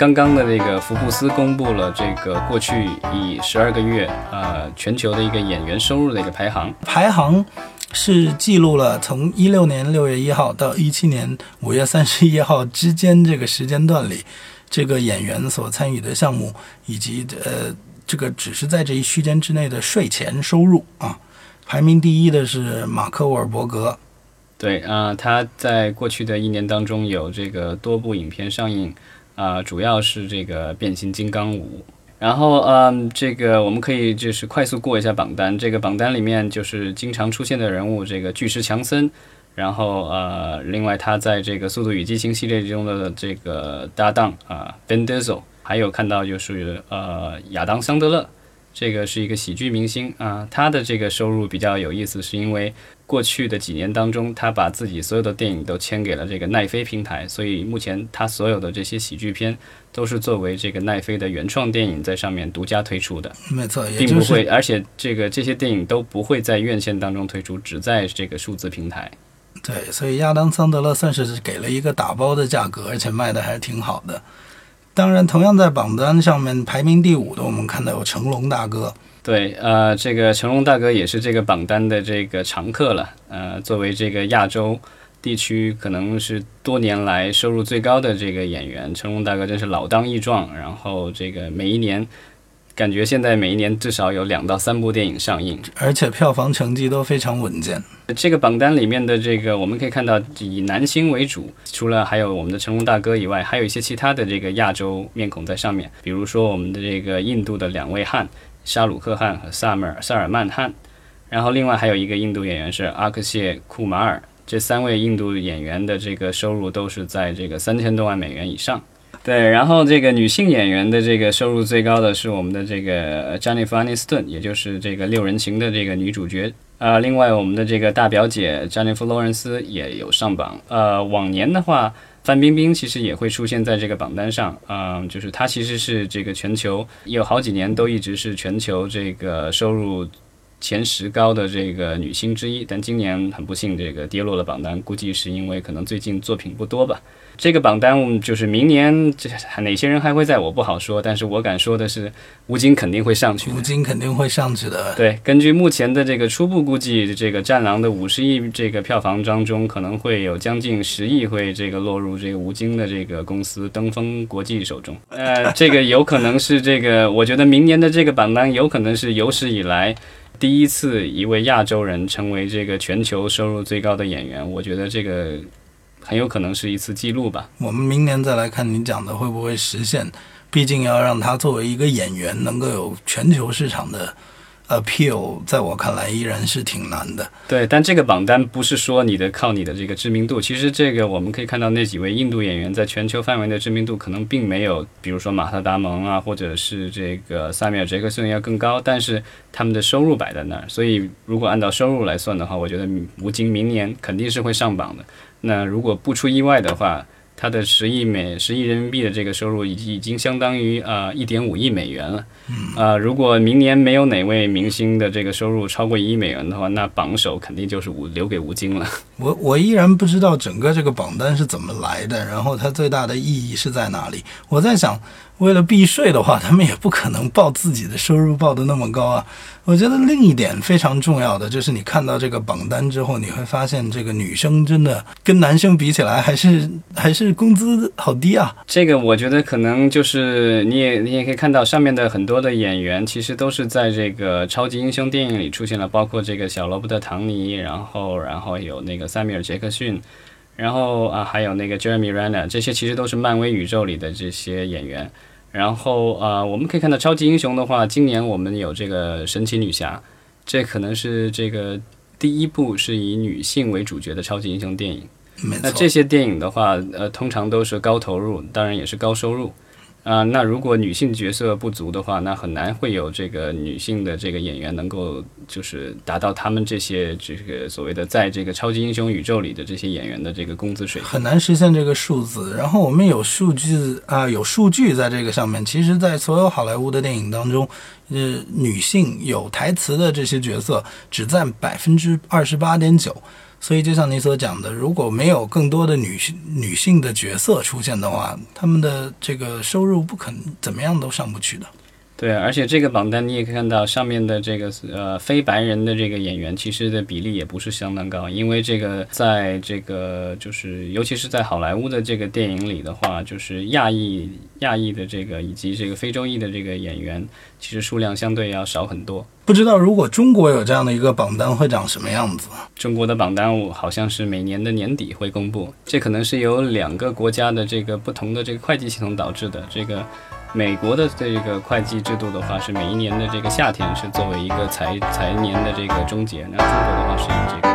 刚刚的这个福布斯公布了这个过去以十二个月呃全球的一个演员收入的一个排行，排行是记录了从一六年六月一号到一七年五月三十一号之间这个时间段里，这个演员所参与的项目以及呃这个只是在这一区间之内的税前收入啊。排名第一的是马克沃尔伯格，对啊，他在过去的一年当中有这个多部影片上映。啊，主要是这个变形金刚五，然后嗯，这个我们可以就是快速过一下榜单。这个榜单里面就是经常出现的人物，这个巨石强森，然后呃，另外他在这个《速度与激情》系列中的这个搭档啊，Ben Diesel，还有看到就是呃亚当桑德勒，这个是一个喜剧明星啊，他的这个收入比较有意思，是因为。过去的几年当中，他把自己所有的电影都签给了这个奈飞平台，所以目前他所有的这些喜剧片都是作为这个奈飞的原创电影在上面独家推出的。没错，并不会，而且这个这些电影都不会在院线当中推出，只在这个数字平台。对，所以亚当·桑德勒算是给了一个打包的价格，而且卖的还是挺好的。当然，同样在榜单上面排名第五的，我们看到有成龙大哥。对，呃，这个成龙大哥也是这个榜单的这个常客了。呃，作为这个亚洲地区可能是多年来收入最高的这个演员，成龙大哥真是老当益壮。然后这个每一年，感觉现在每一年至少有两到三部电影上映，而且票房成绩都非常稳健。这个榜单里面的这个，我们可以看到以男星为主，除了还有我们的成龙大哥以外，还有一些其他的这个亚洲面孔在上面，比如说我们的这个印度的两位汉。沙鲁克汗和萨尔萨尔曼汗，然后另外还有一个印度演员是阿克谢库马尔，这三位印度演员的这个收入都是在这个三千多万美元以上。对，然后这个女性演员的这个收入最高的是我们的这个詹妮弗安妮斯顿，也就是这个六人行的这个女主角。呃，另外我们的这个大表姐詹妮弗洛伦斯也有上榜。呃，往年的话。范冰冰其实也会出现在这个榜单上，嗯，就是她其实是这个全球有好几年都一直是全球这个收入前十高的这个女星之一，但今年很不幸这个跌落了榜单，估计是因为可能最近作品不多吧。这个榜单就是明年这哪些人还会在我不好说，但是我敢说的是，吴京肯定会上去。吴京肯定会上去的。对，根据目前的这个初步估计，这个《战狼》的五十亿这个票房当中，可能会有将近十亿会这个落入这个吴京的这个公司登峰国际手中。呃，这个有可能是这个，我觉得明年的这个榜单有可能是有史以来第一次一位亚洲人成为这个全球收入最高的演员。我觉得这个。很有可能是一次记录吧。我们明年再来看你讲的会不会实现，毕竟要让他作为一个演员能够有全球市场的。Appeal 在我看来依然是挺难的。对，但这个榜单不是说你的靠你的这个知名度，其实这个我们可以看到那几位印度演员在全球范围的知名度可能并没有，比如说马特达蒙啊，或者是这个萨米尔杰克逊要更高，但是他们的收入摆在那儿，所以如果按照收入来算的话，我觉得吴京明年肯定是会上榜的。那如果不出意外的话。他的十亿美十亿人民币的这个收入已经已经相当于啊一点五亿美元了，啊，如果明年没有哪位明星的这个收入超过一亿美元的话，那榜首肯定就是吴留给吴京了。我我依然不知道整个这个榜单是怎么来的，然后它最大的意义是在哪里？我在想。为了避税的话，他们也不可能报自己的收入报的那么高啊。我觉得另一点非常重要的就是，你看到这个榜单之后，你会发现这个女生真的跟男生比起来，还是还是工资好低啊。这个我觉得可能就是你也你也可以看到上面的很多的演员，其实都是在这个超级英雄电影里出现了，包括这个小罗伯特·唐尼，然后然后有那个塞米尔·杰克逊，然后啊还有那个 Jeremy Renner，这些其实都是漫威宇宙里的这些演员。然后啊，我们可以看到超级英雄的话，今年我们有这个神奇女侠，这可能是这个第一部是以女性为主角的超级英雄电影。那这些电影的话，呃，通常都是高投入，当然也是高收入。啊，那如果女性角色不足的话，那很难会有这个女性的这个演员能够就是达到他们这些这个所谓的在这个超级英雄宇宙里的这些演员的这个工资水平，很难实现这个数字。然后我们有数据啊，有数据在这个上面。其实，在所有好莱坞的电影当中，呃，女性有台词的这些角色只占百分之二十八点九。所以就像你所讲的，如果没有更多的女性女性的角色出现的话，他们的这个收入不肯怎么样都上不去的。对，而且这个榜单你也可以看到，上面的这个呃非白人的这个演员，其实的比例也不是相当高，因为这个在这个就是尤其是在好莱坞的这个电影里的话，就是亚裔亚裔的这个以及这个非洲裔的这个演员，其实数量相对要少很多。不知道如果中国有这样的一个榜单会长什么样子？中国的榜单我好像是每年的年底会公布，这可能是由两个国家的这个不同的这个会计系统导致的这个。美国的这个会计制度的话，是每一年的这个夏天是作为一个财财年的这个终结。那中国的话是以这个。